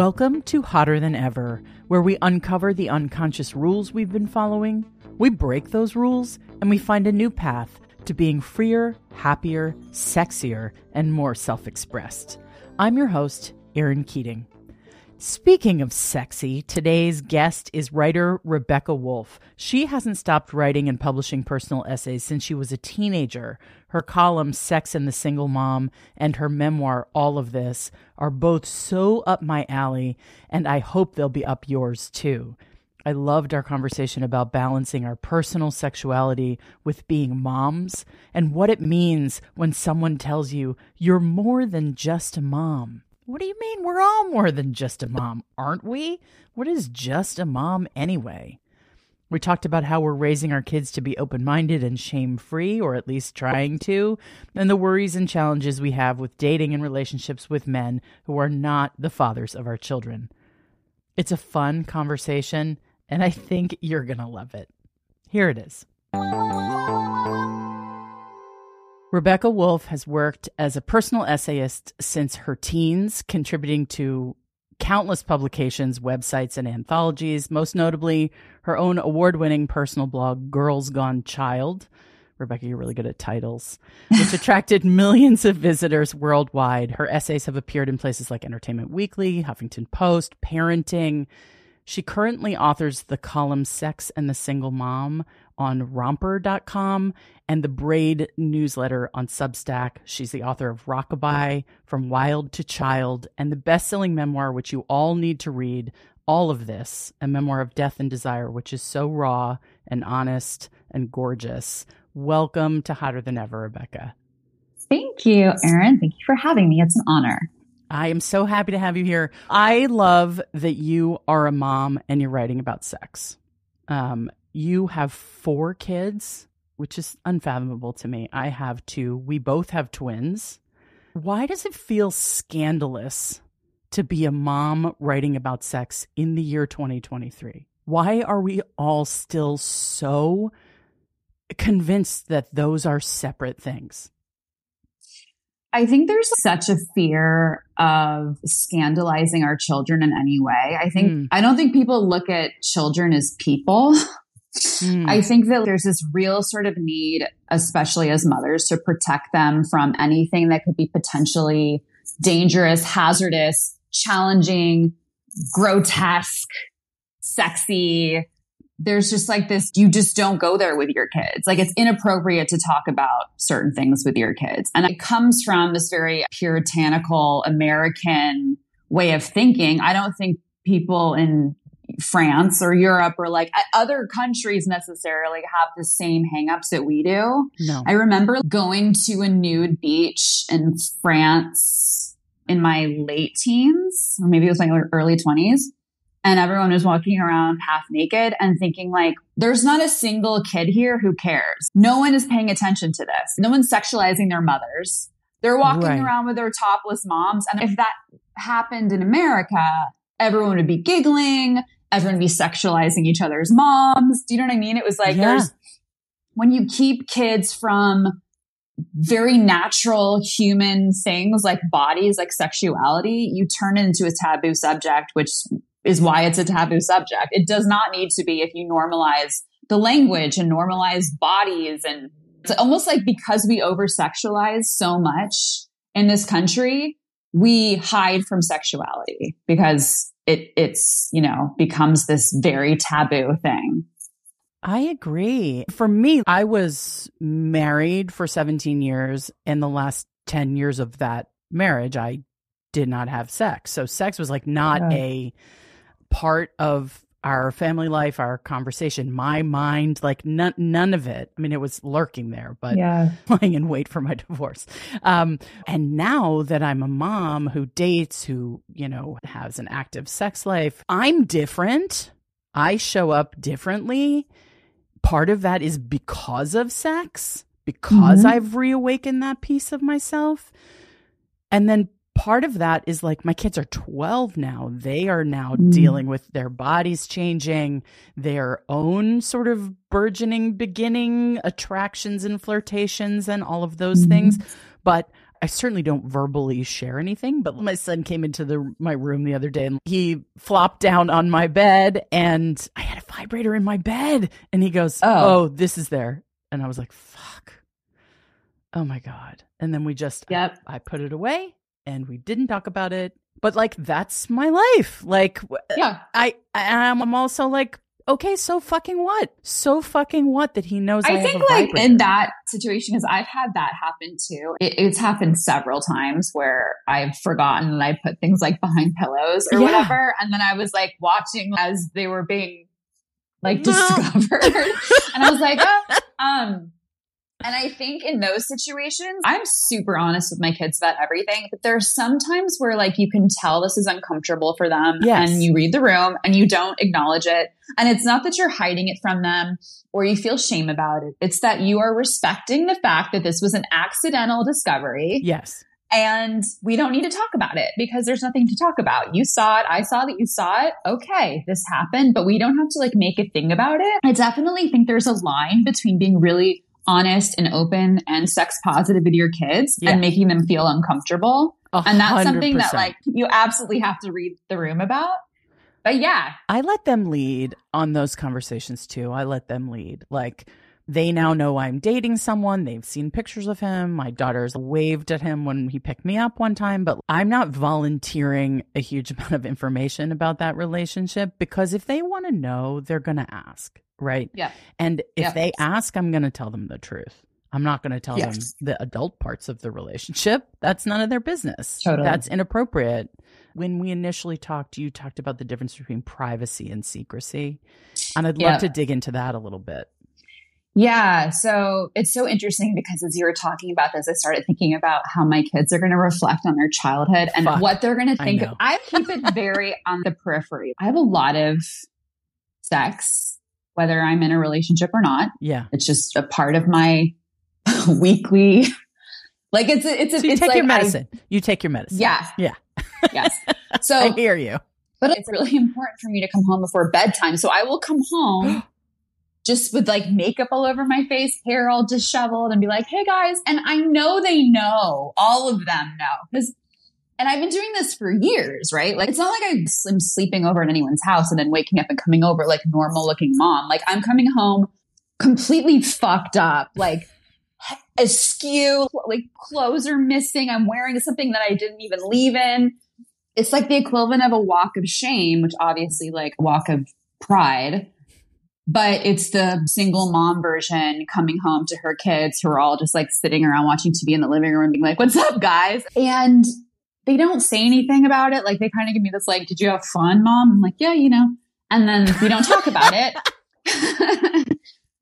Welcome to Hotter Than Ever, where we uncover the unconscious rules we've been following, we break those rules, and we find a new path to being freer, happier, sexier, and more self expressed. I'm your host, Erin Keating. Speaking of sexy, today's guest is writer Rebecca Woolf. She hasn't stopped writing and publishing personal essays since she was a teenager. Her column, Sex and the Single Mom, and her memoir, All of This, are both so up my alley, and I hope they'll be up yours too. I loved our conversation about balancing our personal sexuality with being moms and what it means when someone tells you you're more than just a mom. What do you mean? We're all more than just a mom, aren't we? What is just a mom anyway? We talked about how we're raising our kids to be open minded and shame free, or at least trying to, and the worries and challenges we have with dating and relationships with men who are not the fathers of our children. It's a fun conversation, and I think you're going to love it. Here it is. Rebecca Woolf has worked as a personal essayist since her teens, contributing to countless publications, websites, and anthologies, most notably her own award winning personal blog, Girls Gone Child. Rebecca, you're really good at titles, which attracted millions of visitors worldwide. Her essays have appeared in places like Entertainment Weekly, Huffington Post, Parenting. She currently authors the column Sex and the Single Mom on romper.com and the Braid newsletter on Substack. She's the author of Rockabye, From Wild to Child, and the best selling memoir, which you all need to read. All of this, a memoir of death and desire, which is so raw and honest and gorgeous. Welcome to Hotter Than Ever, Rebecca. Thank you, Erin. Thank you for having me. It's an honor. I am so happy to have you here. I love that you are a mom and you're writing about sex. Um, you have four kids, which is unfathomable to me. I have two. We both have twins. Why does it feel scandalous to be a mom writing about sex in the year 2023? Why are we all still so convinced that those are separate things? I think there's such a fear of scandalizing our children in any way. I think, mm. I don't think people look at children as people. Mm. I think that there's this real sort of need, especially as mothers, to protect them from anything that could be potentially dangerous, hazardous, challenging, grotesque, sexy. There's just like this, you just don't go there with your kids. Like it's inappropriate to talk about certain things with your kids. And it comes from this very puritanical American way of thinking. I don't think people in France or Europe or like other countries necessarily have the same hangups that we do. No. I remember going to a nude beach in France in my late teens, or maybe it was like early 20s. And everyone was walking around half naked and thinking like, there's not a single kid here who cares. No one is paying attention to this. No one's sexualizing their mothers. They're walking right. around with their topless moms. And if that happened in America, everyone would be giggling everyone be sexualizing each other's moms. Do you know what I mean? It was like yeah. there's when you keep kids from very natural human things like bodies, like sexuality, you turn it into a taboo subject, which is why it's a taboo subject. It does not need to be if you normalize the language and normalize bodies. And it's almost like because we over sexualize so much in this country, we hide from sexuality because it it's you know becomes this very taboo thing I agree. For me, I was married for 17 years. In the last 10 years of that marriage, I did not have sex. So sex was like not yeah. a part of our family life, our conversation, my mind, like none, none of it. I mean, it was lurking there, but yeah. lying in wait for my divorce. Um, and now that I'm a mom who dates, who, you know, has an active sex life, I'm different. I show up differently. Part of that is because of sex, because mm-hmm. I've reawakened that piece of myself. And then part of that is like my kids are 12 now. They are now mm. dealing with their bodies changing, their own sort of burgeoning beginning attractions and flirtations and all of those mm. things. But I certainly don't verbally share anything, but my son came into the my room the other day and he flopped down on my bed and I had a vibrator in my bed and he goes, "Oh, oh this is there." And I was like, "Fuck." Oh my god. And then we just yep. I, I put it away and we didn't talk about it. But like that's my life. Like yeah. I I'm also like okay, so fucking what? So fucking what that he knows I, I think like in that situation because I've had that happen too. It, it's happened several times where I've forgotten and I put things like behind pillows or yeah. whatever, and then I was like watching as they were being like discovered, and I was like, oh, um. And I think in those situations, I'm super honest with my kids about everything. But there there's sometimes where like you can tell this is uncomfortable for them yes. and you read the room and you don't acknowledge it. And it's not that you're hiding it from them or you feel shame about it. It's that you are respecting the fact that this was an accidental discovery. Yes. And we don't need to talk about it because there's nothing to talk about. You saw it. I saw that you saw it. Okay, this happened, but we don't have to like make a thing about it. I definitely think there's a line between being really honest and open and sex positive with your kids yeah. and making them feel uncomfortable. 100%. And that's something that like you absolutely have to read the room about. But yeah. I let them lead on those conversations too. I let them lead. Like they now know I'm dating someone. They've seen pictures of him. My daughter's waved at him when he picked me up one time, but I'm not volunteering a huge amount of information about that relationship because if they want to know, they're going to ask right? Yeah. And if yeah. they ask, I'm going to tell them the truth. I'm not going to tell yes. them the adult parts of the relationship. That's none of their business. Totally. That's inappropriate. When we initially talked, you talked about the difference between privacy and secrecy. And I'd love yeah. to dig into that a little bit. Yeah. So it's so interesting because as you were talking about this, I started thinking about how my kids are going to reflect on their childhood and Fuck. what they're going to think. I, I keep it very on the periphery. I have a lot of sex whether I'm in a relationship or not. Yeah. It's just a part of my weekly like it's it's so you it's take like your medicine. I, you take your medicine. Yeah. Yeah. yes. So I hear you. But it's really important for me to come home before bedtime. So I will come home just with like makeup all over my face, hair all disheveled, and be like, hey guys. And I know they know, all of them know. Because and I've been doing this for years, right? Like, it's not like I'm sleeping over at anyone's house and then waking up and coming over like normal looking mom. Like, I'm coming home completely fucked up, like askew, like clothes are missing. I'm wearing something that I didn't even leave in. It's like the equivalent of a walk of shame, which obviously like walk of pride but it's the single mom version coming home to her kids who are all just like sitting around watching TV in the living room and being like, what's up, guys? And they don't say anything about it. Like they kind of give me this like, did you have fun, mom? I'm like, yeah, you know. And then we don't talk about it.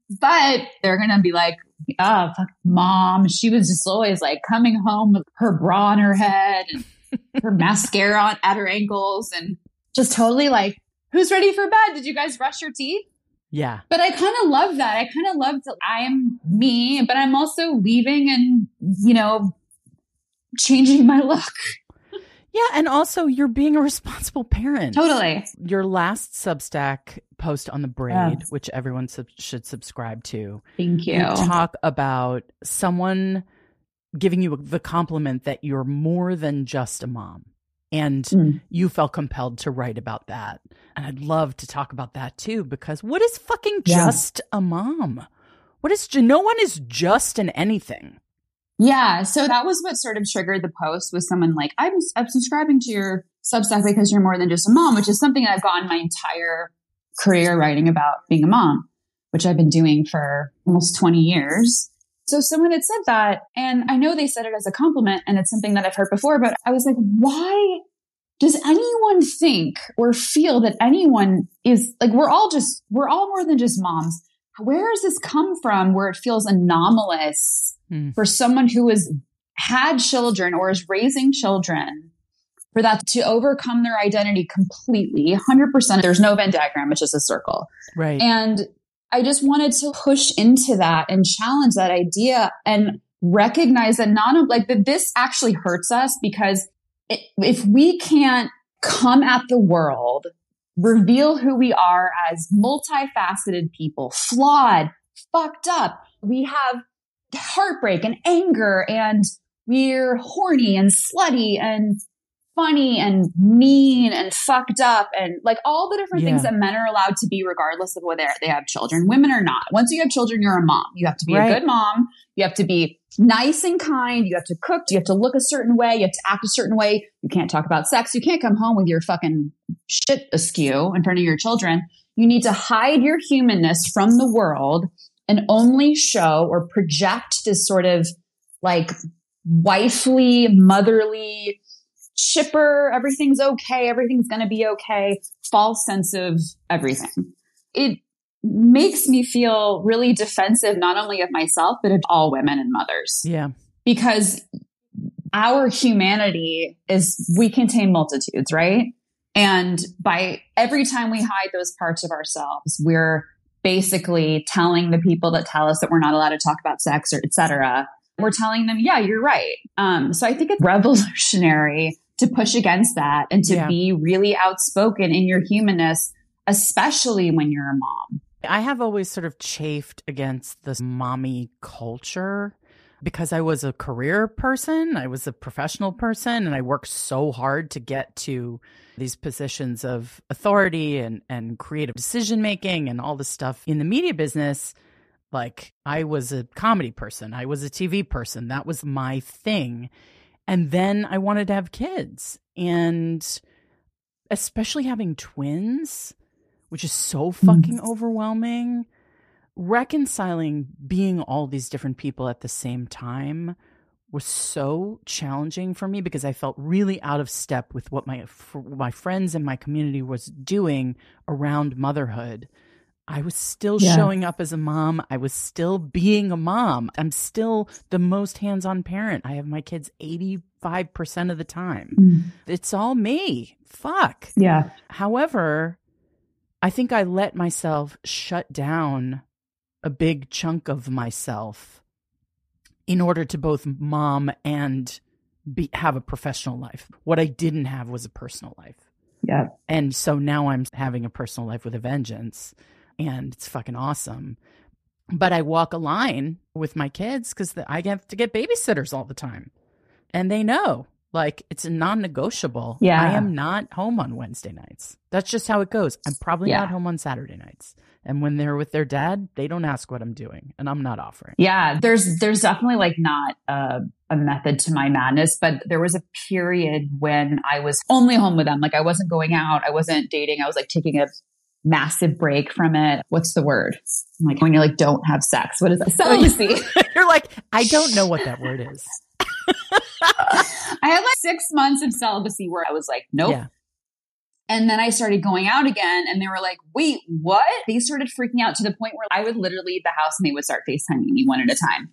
but they're gonna be like, oh, fuck, mom. She was just always like coming home with her bra on her head and her mascara on, at her ankles and just totally like, who's ready for bed? Did you guys brush your teeth? Yeah. But I kind of love that. I kind of love that I am me, but I'm also leaving and, you know, changing my look. Yeah, and also you're being a responsible parent. Totally. Your last Substack post on the braid, which everyone sub- should subscribe to. Thank you. You talk about someone giving you the compliment that you're more than just a mom. And mm. you felt compelled to write about that. And I'd love to talk about that too, because what is fucking yeah. just a mom? What is, no one is just in anything. Yeah. So that was what sort of triggered the post was someone like, I'm, I'm subscribing to your Substack because you're more than just a mom, which is something I've gotten my entire career writing about being a mom, which I've been doing for almost 20 years. So someone had said that, and I know they said it as a compliment, and it's something that I've heard before, but I was like, why does anyone think or feel that anyone is like, we're all just, we're all more than just moms. Where has this come from where it feels anomalous mm. for someone who has had children or is raising children for that to overcome their identity completely 100% there's no venn diagram it's just a circle right and i just wanted to push into that and challenge that idea and recognize that not like that this actually hurts us because it, if we can't come at the world reveal who we are as multifaceted people flawed fucked up we have heartbreak and anger and we're horny and slutty and funny and mean and fucked up and like all the different yeah. things that men are allowed to be regardless of whether they have children. Women are not. Once you have children, you're a mom. You have to be right. a good mom. You have to be nice and kind. You have to cook. You have to look a certain way. You have to act a certain way. You can't talk about sex. You can't come home with your fucking shit askew in front of your children. You need to hide your humanness from the world and only show or project this sort of like wifely, motherly, chipper, everything's okay, everything's going to be okay, false sense of everything. It makes me feel really defensive, not only of myself, but of all women and mothers. Yeah. Because our humanity is, we contain multitudes, right? And by every time we hide those parts of ourselves, we're basically telling the people that tell us that we're not allowed to talk about sex or etc. We're telling them, yeah, you're right. Um, so I think it's revolutionary to push against that and to yeah. be really outspoken in your humanness, especially when you're a mom. I have always sort of chafed against this mommy culture because I was a career person, I was a professional person, and I worked so hard to get to these positions of authority and, and creative decision making and all this stuff in the media business. Like, I was a comedy person, I was a TV person. That was my thing. And then I wanted to have kids. And especially having twins, which is so fucking mm. overwhelming reconciling being all these different people at the same time was so challenging for me because I felt really out of step with what my my friends and my community was doing around motherhood. I was still yeah. showing up as a mom. I was still being a mom. I'm still the most hands-on parent. I have my kids 85% of the time. Mm. It's all me. Fuck. Yeah. However, I think I let myself shut down a big chunk of myself in order to both mom and be, have a professional life. What I didn't have was a personal life. Yeah. And so now I'm having a personal life with a vengeance and it's fucking awesome. But I walk a line with my kids because I have to get babysitters all the time. And they know, like, it's a non negotiable. Yeah. I am not home on Wednesday nights. That's just how it goes. I'm probably yeah. not home on Saturday nights. And when they're with their dad, they don't ask what I'm doing, and I'm not offering. Yeah, there's there's definitely like not a, a method to my madness, but there was a period when I was only home with them. Like I wasn't going out, I wasn't dating. I was like taking a massive break from it. What's the word? I'm like when you're like don't have sex. What is that? Celibacy. You're like I don't know what that word is. I had like six months of celibacy where I was like, nope. Yeah. And then I started going out again and they were like, wait, what? They started freaking out to the point where I would literally leave the house and they would start FaceTiming me one at a time.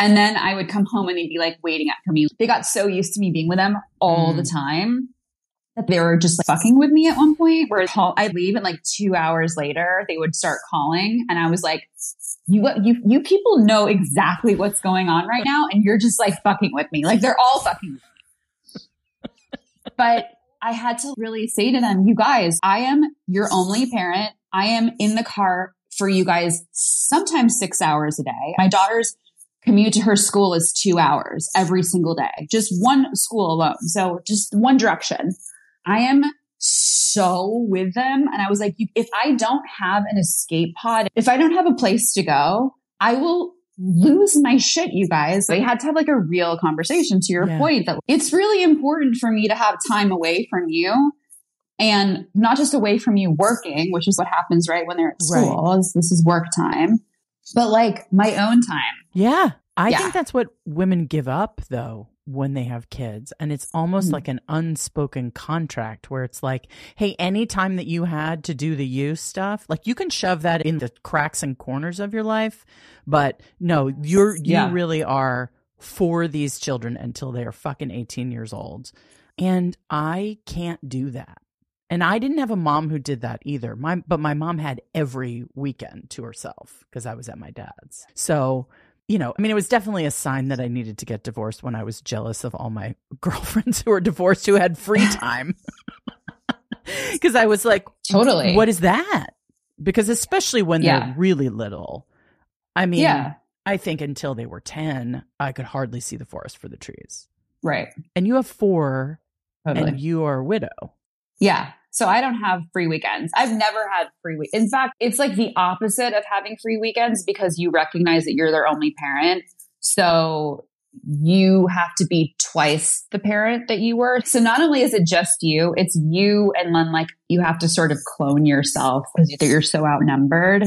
And then I would come home and they'd be like waiting up for me. They got so used to me being with them all mm. the time that they were just like fucking with me at one point where I'd leave and like two hours later they would start calling and I was like, you, you, you people know exactly what's going on right now and you're just like fucking with me. Like they're all fucking but I had to really say to them, you guys, I am your only parent. I am in the car for you guys sometimes six hours a day. My daughter's commute to her school is two hours every single day, just one school alone. So just one direction. I am so with them. And I was like, if I don't have an escape pod, if I don't have a place to go, I will lose my shit, you guys. I had to have like a real conversation to your yeah. point that it's really important for me to have time away from you and not just away from you working, which is what happens right when they're at school. Right. This is work time, but like my own time. Yeah. I yeah. think that's what women give up though when they have kids. And it's almost mm like an unspoken contract where it's like, hey, anytime that you had to do the you stuff, like you can shove that in the cracks and corners of your life. But no, you're, you yeah. really are for these children until they're fucking 18 years old. And I can't do that. And I didn't have a mom who did that either. My, but my mom had every weekend to herself because I was at my dad's. So you know, I mean, it was definitely a sign that I needed to get divorced when I was jealous of all my girlfriends who were divorced who had free time. Because I was like, totally. What is that? Because especially when yeah. they're really little. I mean, yeah. I think until they were 10, I could hardly see the forest for the trees. Right. And you have four, Totally. and you are a widow. Yeah. So I don't have free weekends. I've never had free week. In fact, it's like the opposite of having free weekends because you recognize that you're their only parent. So you have to be twice the parent that you were. So not only is it just you, it's you and then like you have to sort of clone yourself because you're so outnumbered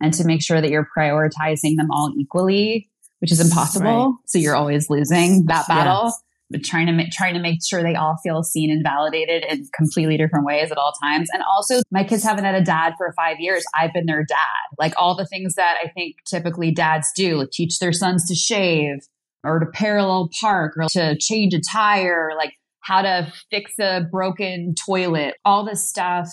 and to make sure that you're prioritizing them all equally, which is impossible. Right. So you're always losing that battle. But trying to make trying to make sure they all feel seen and validated in completely different ways at all times. And also, my kids haven't had a dad for five years. I've been their dad. Like all the things that I think typically dads do, like teach their sons to shave or to parallel park or to change a tire, like how to fix a broken toilet, all this stuff.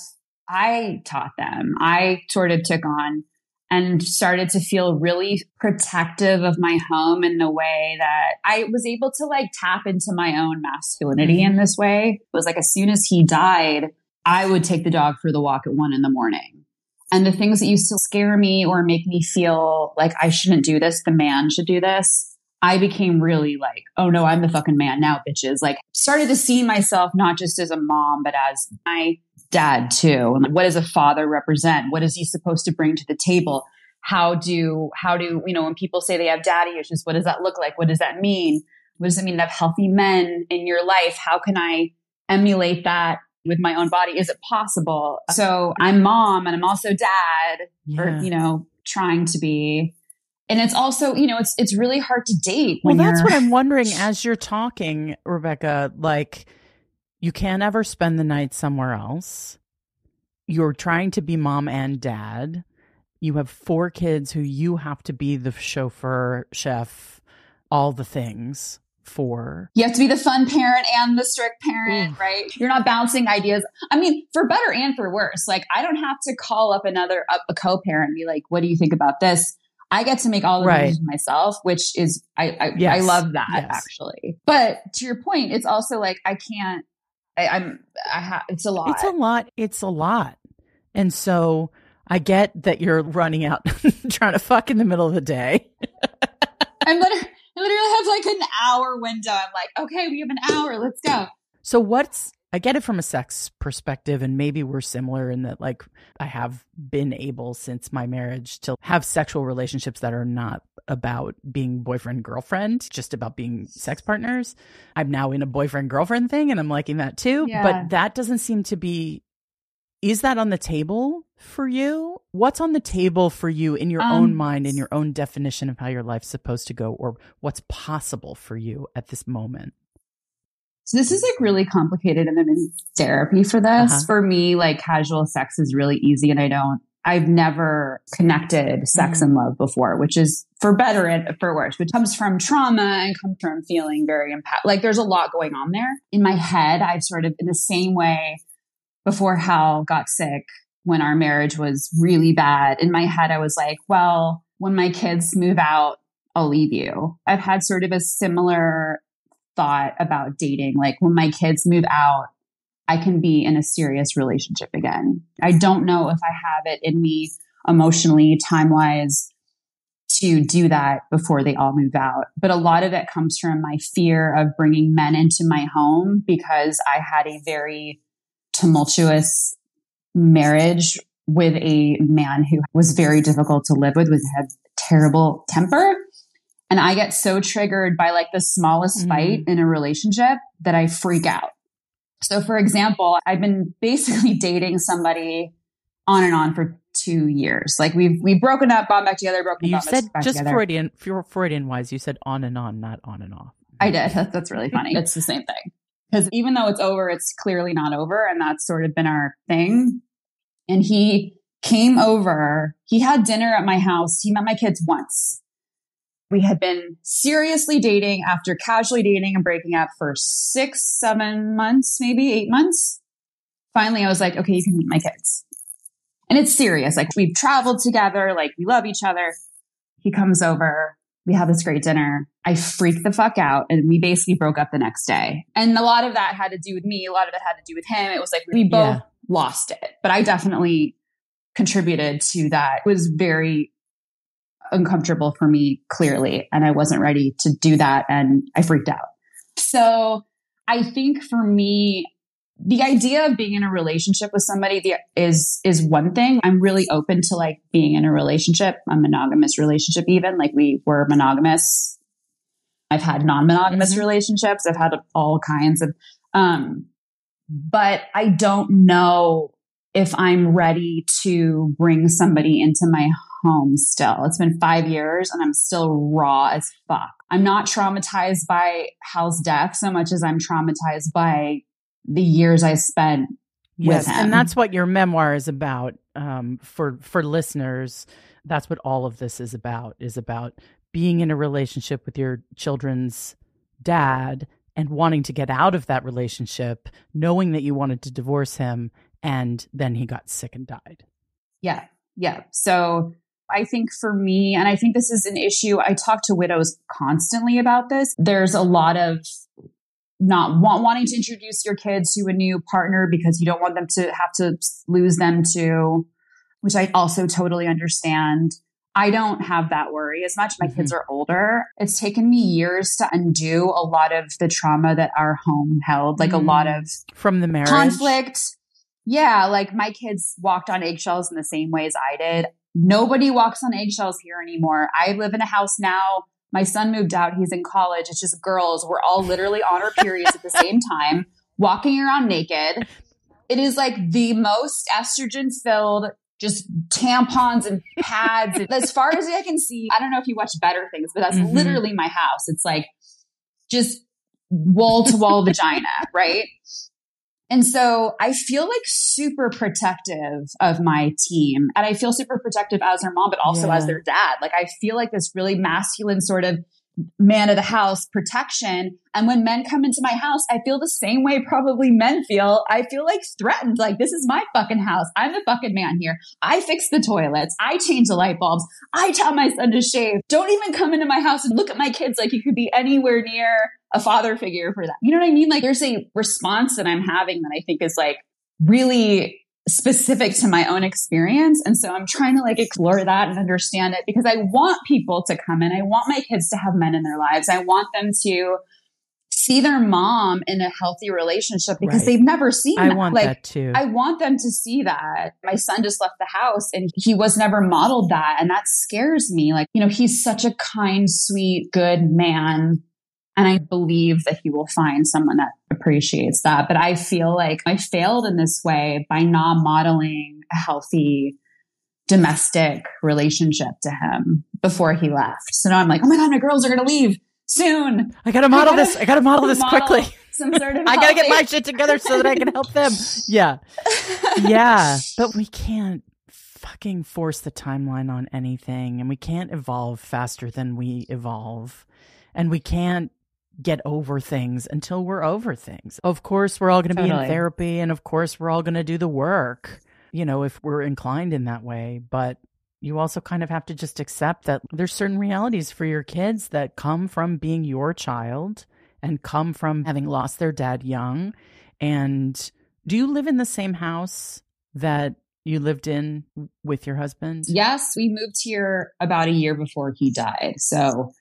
I taught them. I sort of took on and started to feel really protective of my home in the way that I was able to like tap into my own masculinity in mm-hmm. this way. It was like as soon as he died, I would take the dog for the walk at one in the morning. And the things that used to scare me or make me feel like I shouldn't do this, the man should do this. I became really like, oh no, I'm the fucking man now, bitches. Like, started to see myself not just as a mom, but as my dad too. And like, what does a father represent? What is he supposed to bring to the table? How do, how do, you know, when people say they have daddy issues, what does that look like? What does that mean? What does it mean to have healthy men in your life? How can I emulate that with my own body? Is it possible? So I'm mom and I'm also dad or, you know, trying to be. And it's also, you know, it's it's really hard to date. Well, that's what I'm wondering as you're talking, Rebecca. Like, you can't ever spend the night somewhere else. You're trying to be mom and dad. You have four kids who you have to be the chauffeur, chef, all the things for. You have to be the fun parent and the strict parent, right? You're not bouncing ideas. I mean, for better and for worse. Like, I don't have to call up another up a co-parent and be like, "What do you think about this?" I get to make all the Right. decisions myself, which is I I, I love that Yes. actually. But to your point, it's also like I can't. I, I'm. I have. It's a lot. It's a lot. It's a lot. And so I get that you're running out trying to fuck in the middle of the day. I'm literally, I literally have like an hour window. I'm like, okay, we have an hour. Let's go. So what's I get it from a sex perspective and maybe we're similar in that like I have been able since my marriage to have sexual relationships that are not about being boyfriend girlfriend, just about being sex partners. I'm now in a boyfriend girlfriend thing and I'm liking that too, Yeah. but that doesn't seem to be is that on the table for you? What's on the table for you in your own Um, mind, in your own definition of how your life's supposed to go, or what's possible for you at this moment? So this is like really complicated and I'm in therapy for this. Uh-huh. For me, like casual sex is really easy and I don't I've never connected sex Mhm. and love before, which is for better and for worse, which comes from trauma and comes from feeling very impact. Like there's a lot going on there. In my head, I've sort of in the same way before Hal got sick when our marriage was really bad. In my head, I was like, well, when my kids move out, I'll leave you. I've had sort of a similar thought about dating. Like when my kids move out, I can be in a serious relationship again. I don't know if I have it in me emotionally, time wise, to do that before they all move out. But a lot of it comes from my fear of bringing men into my home because I had a very tumultuous marriage with a man who was very difficult to live with, with had terrible temper. And I get so triggered by like the smallest Mhm. fight in a relationship that I freak out. So, for example, I've been basically dating somebody on and on for two years. Like we've we've broken up, gone back together, broken You up, said back just together. Freudian, Freudian wise, you said on and on, not on and off. I did. That's, that's really funny. It's the same thing. Because even though it's over, it's clearly not over. And that's sort of been our thing. And he came over. He had dinner at my house. He met my kids once. We had been seriously dating after casually dating and breaking up for six, seven months, maybe eight months. Finally, I was like, okay, you can meet my kids. And it's serious. Like we've traveled together. Like we love each other. He comes over. We have this great dinner. I freaked the fuck out and we basically broke up the next day. And a lot of that had to do with me. A lot of it had to do with him. It was like we both Yeah. lost it, but I definitely contributed to that. It was very uncomfortable for me clearly. And I wasn't ready to do that. And I freaked out. So I think for me, the idea of being in a relationship with somebody is is one thing. I'm really open to like being in a relationship, a monogamous relationship even. Like we were monogamous. I've had non-monogamous mm-hmm. relationships. I've had all kinds of um but I don't know if I'm ready to bring somebody into my home still. It's been 5 years and I'm still raw as fuck. I'm not traumatized by Hal's death so much as I'm traumatized by the years I spent with him. yes, and that's what your memoir is about. Um, for for listeners, that's what all of this is about. Is about being in a relationship with your children's dad and wanting to get out of that relationship, knowing that you wanted to divorce him, and then he got sick and died. Yeah, yeah. So I think for me, and I think this is an issue, I talk to widows constantly about this. There's a lot of not want, wanting to introduce your kids to a new partner because you don't want them to have to lose them to, which I also totally understand. I don't have that worry as much. My mm-hmm. kids are older. It's taken me years to undo a lot of the trauma that our home held, like mm-hmm. a lot mm. of from the marriage conflict. Yeah, like my kids walked on eggshells in the same way as I did. Nobody walks on eggshells here anymore. I live in a house now my son moved out. He's in college. It's just girls. We're all literally on our periods at the same time, walking around naked. It is like the most estrogen filled, just tampons and pads. as far as I can see, I don't know if you watch better things, but that's mm-hmm. literally my house. It's like just wall to wall vagina, right? And so I feel like super protective of my team. And I feel super protective as their mom, but also yeah. as their dad. Like I feel like this really masculine sort of man of the house protection. And when men come into my house, I feel the same way probably men feel. I feel like threatened. Like this is my fucking house. I'm the fucking man here. I fix the toilets. I change the light bulbs. I tell my son to shave. Don't even come into my house and look at my kids like you could be anywhere near a father figure for them. You know what I mean? Like there's a response that I'm having that I think is like really specific to my own experience. And so I'm trying to like explore that and understand it because I want people to come in. I want my kids to have men in their lives. I want them to see their mom in a healthy relationship because right. they've never seen I that. want like, that too. I want them to see that. My son just left the house and he was never modeled that. And that scares me. Like, you know, he's such a kind, sweet, good man and I believe that he will find someone that appreciates that. But I feel like I failed in this way by not modeling a healthy domestic relationship to him before he left. So now I'm like, oh my God, my girls are going to leave soon. I got to model gotta, this. I got to model this model quickly. Some sort of I got to get my shit together so that I can help them. Yeah. Yeah. But we can't fucking force the timeline on anything and we can't evolve faster than we evolve. And we can't get over things until we're over things. Of course, we're all going to totally. be in therapy and of course, we're all going to do the work, you know, if we're inclined in that way. But you also kind of have to just accept that there's certain realities for your kids that come from being your child and come from having lost their dad young. And do you live in the same house that you lived in with your husband? Yes, we moved here about a year before he died. So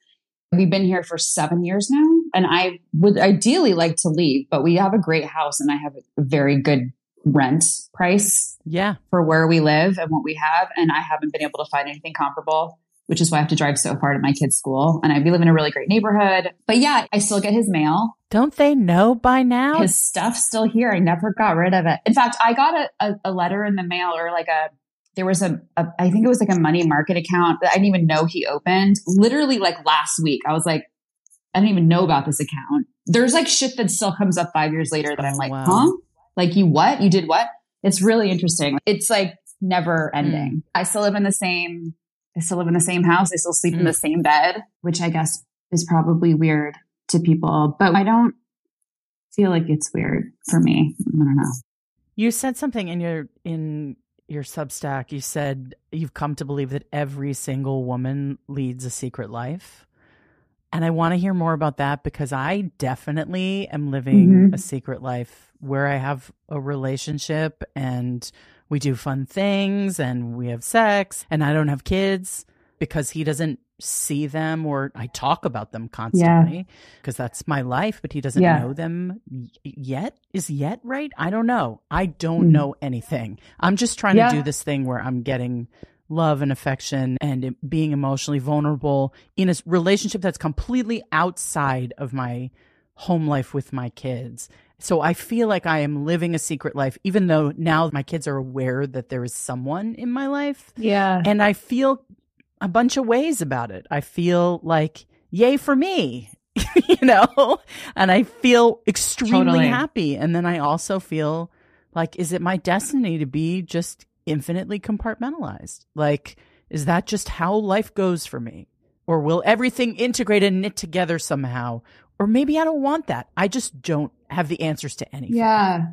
We've been here for seven years now, and I would ideally like to leave, but we have a great house and I have a very good rent price yeah. for where we live and what we have and i haven't been able to find anything comparable which is why i have to drive so far to my kids school and i we live in a really great neighborhood. But yeah i still get his mail. Don't they know by now? His stuff's still here. I never got rid of it. In fact i got a, a, a letter in the mail or like a there was a, a I think it was like a money market account that I didn't even know he opened. Literally like last week, I was like, I didn't even know about this account. There's like shit that still comes up five years later that I'm like, wow. huh? Like you what? You did what? It's really interesting. It's like never ending. Mm. I still live in the same I still live in the same house. I still sleep mm. in the same bed, which I guess is probably weird to people, but I don't feel like it's weird for me. I don't know. You said something in your in your Substack, you said you've come to believe that every single woman leads a secret life. And I want to hear more about that because I definitely am living mm-hmm. a secret life where I have a relationship and we do fun things and we have sex and I don't have kids. because he doesn't see them or I talk about them constantly because yeah. that's my life, but he doesn't yeah. know them yet. Is yet right? I don't know. I don't mm. know anything. I'm just trying yeah. to do this thing where I'm getting love and affection and being emotionally vulnerable in a relationship that's completely outside of my home life with my kids. So I feel like I am living a secret life, even though now my kids are aware that there is someone in my life. Yeah. And I feel a bunch of ways about it. I feel like, yay for me, you know, and I feel extremely totally. happy. And then I also feel like, is it my destiny to be just infinitely compartmentalized? Like, is that just how life goes for me? Or will everything integrate and knit together somehow? Or maybe I don't want that. I just don't have the answers to anything. Yeah.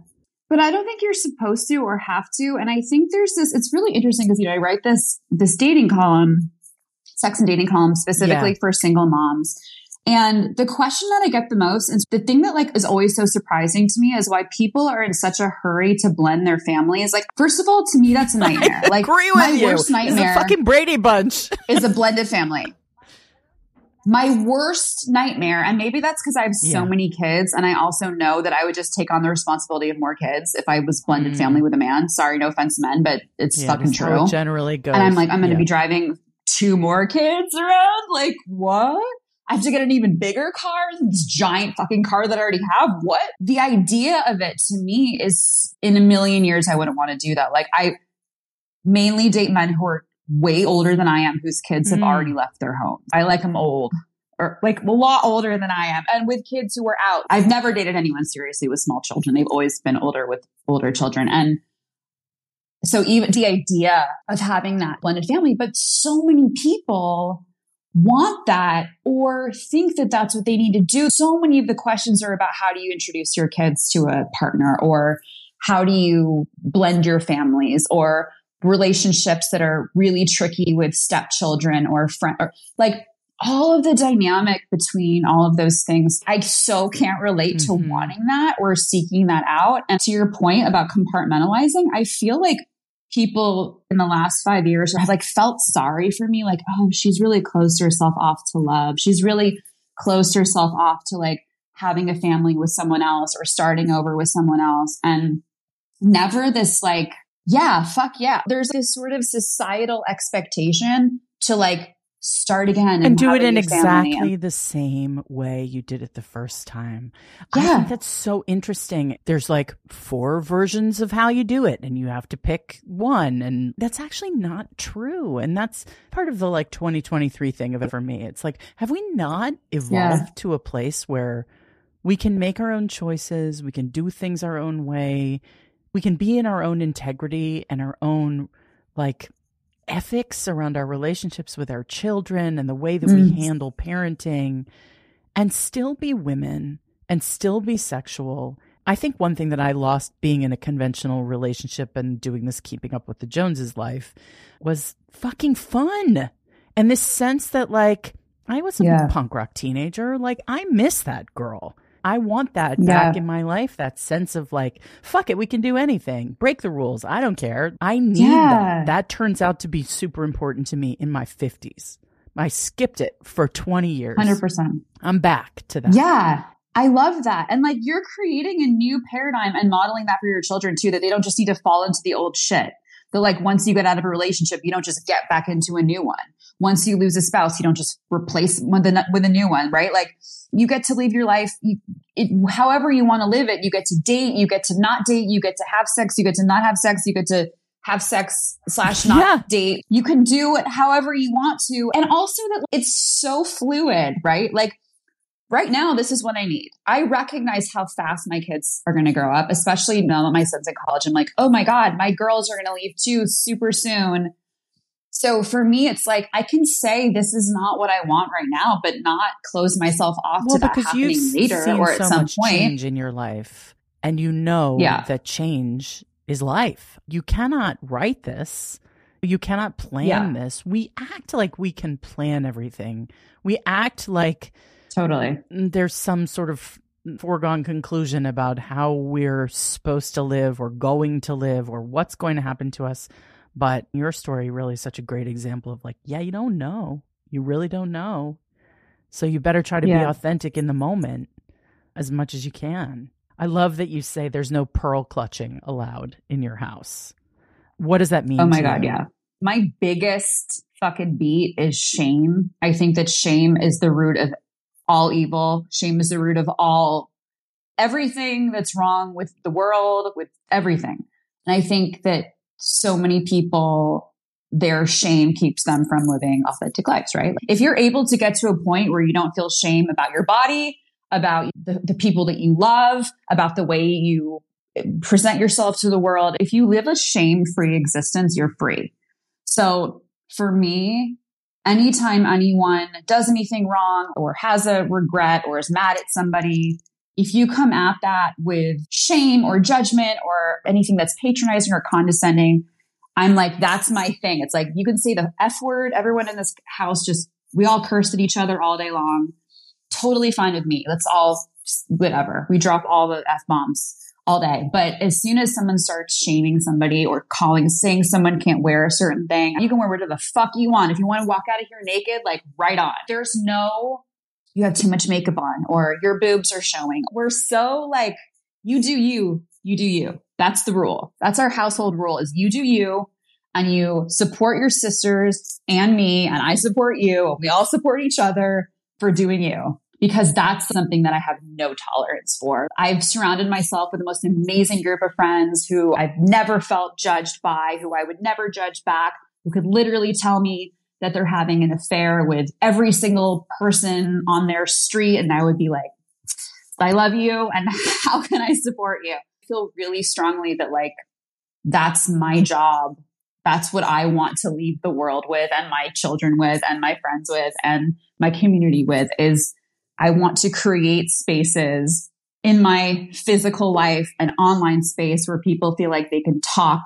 But I don't think you're supposed to or have to. And I think there's this, it's really interesting because, you know, I write this, this dating column, sex and dating column specifically yeah. for single moms. And the question that I get the most, and the thing that like is always so surprising to me is why people are in such a hurry to blend their families. Like, first of all, to me, that's a nightmare. I like, agree with my you. worst nightmare it's a fucking Brady Bunch is a blended family my worst nightmare, and maybe that's because I have so yeah. many kids, and I also know that I would just take on the responsibility of more kids if I was blended mm. family with a man. Sorry, no offense, men, but it's yeah, fucking true. generally goes. And I'm like, I'm going to yeah. be driving two more kids around. Like, what? I have to get an even bigger car, this giant fucking car that I already have. What? The idea of it to me is in a million years, I wouldn't want to do that. Like, I mainly date men who are way older than I am whose kids have mm. already left their homes. I like them old or like a lot older than I am and with kids who are out. I've never dated anyone seriously with small children. They've always been older with older children. And so even the idea of having that blended family, but so many people want that or think that that's what they need to do. So many of the questions are about how do you introduce your kids to a partner or how do you blend your families or relationships that are really tricky with stepchildren or friend or like all of the dynamic between all of those things. I so can't relate mm-hmm. to wanting that or seeking that out. And to your point about compartmentalizing, I feel like people in the last five years have like felt sorry for me. Like, oh, she's really closed herself off to love. She's really closed herself off to like having a family with someone else or starting over with someone else. And never this like yeah, fuck yeah. There's this sort of societal expectation to like start again and, and do it in exactly the same way you did it the first time. Yeah. I think that's so interesting. There's like four versions of how you do it and you have to pick one and that's actually not true. And that's part of the like 2023 thing of it for me. It's like, have we not evolved yeah. to a place where we can make our own choices, we can do things our own way, we can be in our own integrity and our own like ethics around our relationships with our children and the way that mm. we handle parenting and still be women and still be sexual. I think one thing that I lost being in a conventional relationship and doing this keeping up with the Joneses life was fucking fun. And this sense that like I was a yeah. punk rock teenager, like I miss that girl. I want that yeah. back in my life. That sense of like, fuck it, we can do anything. Break the rules. I don't care. I need yeah. that. That turns out to be super important to me in my 50s. I skipped it for 20 years. 100%. I'm back to that. Yeah. I love that. And like you're creating a new paradigm and modeling that for your children too, that they don't just need to fall into the old shit. That like once you get out of a relationship, you don't just get back into a new one. Once you lose a spouse, you don't just replace with a, with a new one, right? Like you get to live your life you, it, however you want to live it. You get to date, you get to not date, you get to have sex, you get to not have sex, you get to have sex slash not yeah. date. You can do it however you want to. And also that it's so fluid, right? Like right now, this is what I need. I recognize how fast my kids are going to grow up, especially now that my son's in college. I'm like, oh my God, my girls are going to leave too super soon. So for me, it's like I can say this is not what I want right now, but not close myself off well, to that happening later or at so some point. Change in your life, and you know yeah. that change is life. You cannot write this. You cannot plan yeah. this. We act like we can plan everything. We act like totally mm, there's some sort of foregone conclusion about how we're supposed to live or going to live or what's going to happen to us But your story really is such a great example of like, yeah, you don't know. You really don't know. So you better try to yeah. be authentic in the moment as much as you can. I love that you say there's no pearl clutching allowed in your house. What does that oh mean? Oh my God, you? yeah. My biggest fucking beat is shame. I think that shame is the root of all evil. Shame is the root of all everything that's wrong with the world, with everything. And I think that so many people, their shame keeps them from living authentic lives, right? If you're able to get to a point where you don't feel shame about your body, about the, the people that you love, about the way you present yourself to the world, if you live a shame free existence, you're free. So for me, anytime anyone does anything wrong or has a regret or is mad at somebody, if you come at that with shame or judgment or anything that's patronizing or condescending, I'm like, that's my thing. It's like you can say the F word. Everyone in this house just, we all cursed at each other all day long totally fine with me. Let's all whatever. We drop all the F bombs all day. But as soon as someone starts shaming somebody or calling, saying someone can't wear a certain thing, you can wear whatever the fuck you want. If you want to walk out of here naked, like right on. There's no, you have too much makeup on or your boobs are showing. We're so like, you do you, you do you. That's the rule. That's our household rule is you do you and you support your sisters and me and I support you we all support each other for doing you because that's something that I have no tolerance for. I've surrounded myself with the most amazing group of friends who I've never felt judged by, who I would never judge back, who could literally tell me that they're having an affair with every single person on their street. And I would be like, I love you. And how can I support you? I feel really strongly that like, that's my job. That's what I want to leave the world with and my children with and my friends with and my community with is I want to create spaces in my physical life and online space where people feel like they can talk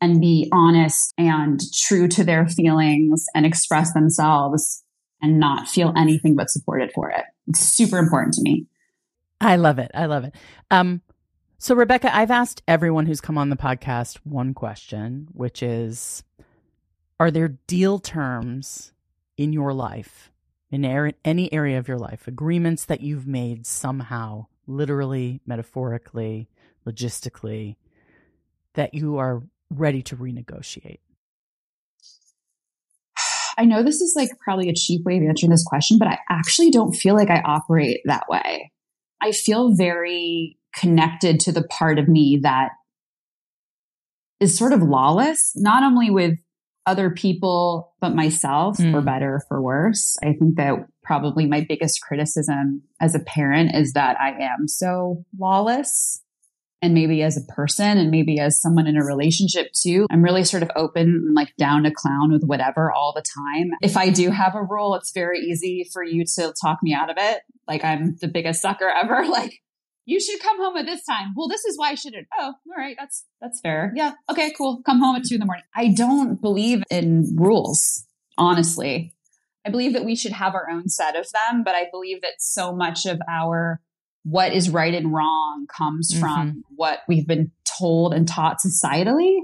and be honest and true to their feelings and express themselves and not feel anything but supported for it. It's super important to me. I love it. I love it. Um, so, Rebecca, I've asked everyone who's come on the podcast one question, which is Are there deal terms in your life in any area of your life, agreements that you've made somehow, literally, metaphorically, logistically, that you are ready to renegotiate? I know this is like probably a cheap way of answering this question, but I actually don't feel like I operate that way. I feel very connected to the part of me that is sort of lawless, not only with other people but myself mm. for better for worse. I think that probably my biggest criticism as a parent is that i am so lawless and maybe as a person and maybe as someone in a relationship too i'm really sort of open and like down to clown with whatever all the time. If i do have a rule it's very easy for you to talk me out of it. Like i'm the biggest sucker ever. Like you should come home at this time. Well, this is why I shouldn't. Oh, all right. That's, that's fair. Yeah. Okay, cool. Come home at two in the morning. I don't believe in rules, honestly. I believe that we should have our own set of them, but I believe that so much of our what is right and wrong comes mm-hmm. from what we've been told and taught societally.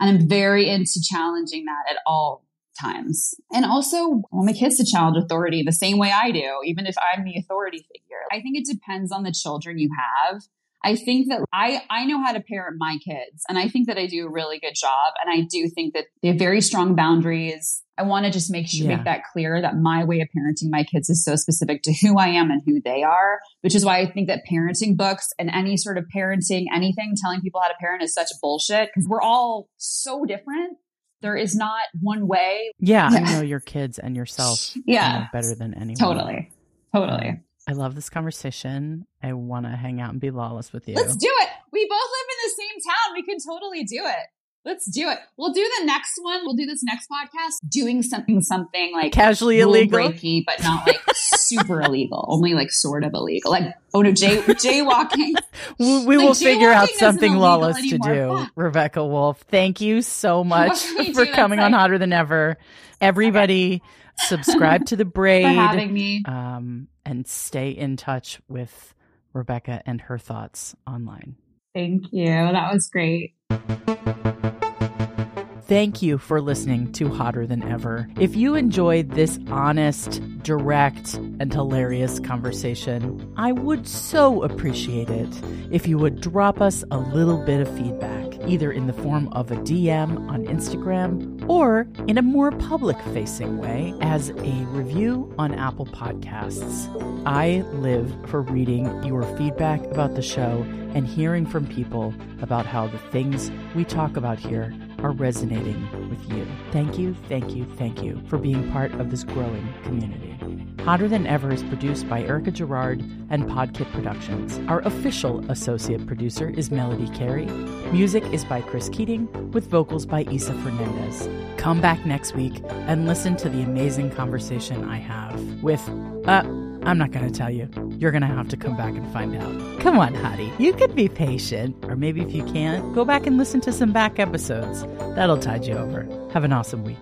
And I'm very into challenging that at all times. And also, want my kids to challenge authority the same way I do, even if I'm the authority figure. I think it depends on the children you have. I think that I, I know how to parent my kids and I think that I do a really good job. And I do think that they have very strong boundaries. I want to just make sure, yeah. make that clear that my way of parenting my kids is so specific to who I am and who they are, which is why I think that parenting books and any sort of parenting, anything telling people how to parent is such bullshit because we're all so different there is not one way. Yeah, yeah. I know your kids and yourself yeah. better than anyone. Totally. Totally. Um, I love this conversation. I want to hang out and be lawless with you. Let's do it. We both live in the same town. We can totally do it. Let's do it. We'll do the next one. We'll do this next podcast doing something, something like casually illegal, breaky, but not like super illegal. Only like sort of illegal. Like oh no, jay jaywalking. we, we like, will figure out something lawless anymore. to do. Rebecca Woolf, thank you so much for coming on Hotter Than Ever. Everybody, okay. subscribe to the braid. For having me. Um, and stay in touch with Rebecca and her thoughts online. Thank you. That was great. Thank you for listening to Hotter Than Ever. If you enjoyed this honest, direct, and hilarious conversation, I would so appreciate it if you would drop us a little bit of feedback, either in the form of a DM on Instagram or in a more public facing way as a review on Apple Podcasts. I live for reading your feedback about the show and hearing from people about how the things we talk about here are resonating with you. Thank you, thank you, thank you for being part of this growing community. Hotter Than Ever is produced by Erica Gerard and Podkit Productions. Our official associate producer is Melody Carey. Music is by Chris Keating, with vocals by Isa Fernandez. Come back next week and listen to the amazing conversation I have with, uh, I'm not going to tell you. You're going to have to come back and find out. Come on, Hottie. You can be patient. Or maybe if you can't, go back and listen to some back episodes. That'll tide you over. Have an awesome week.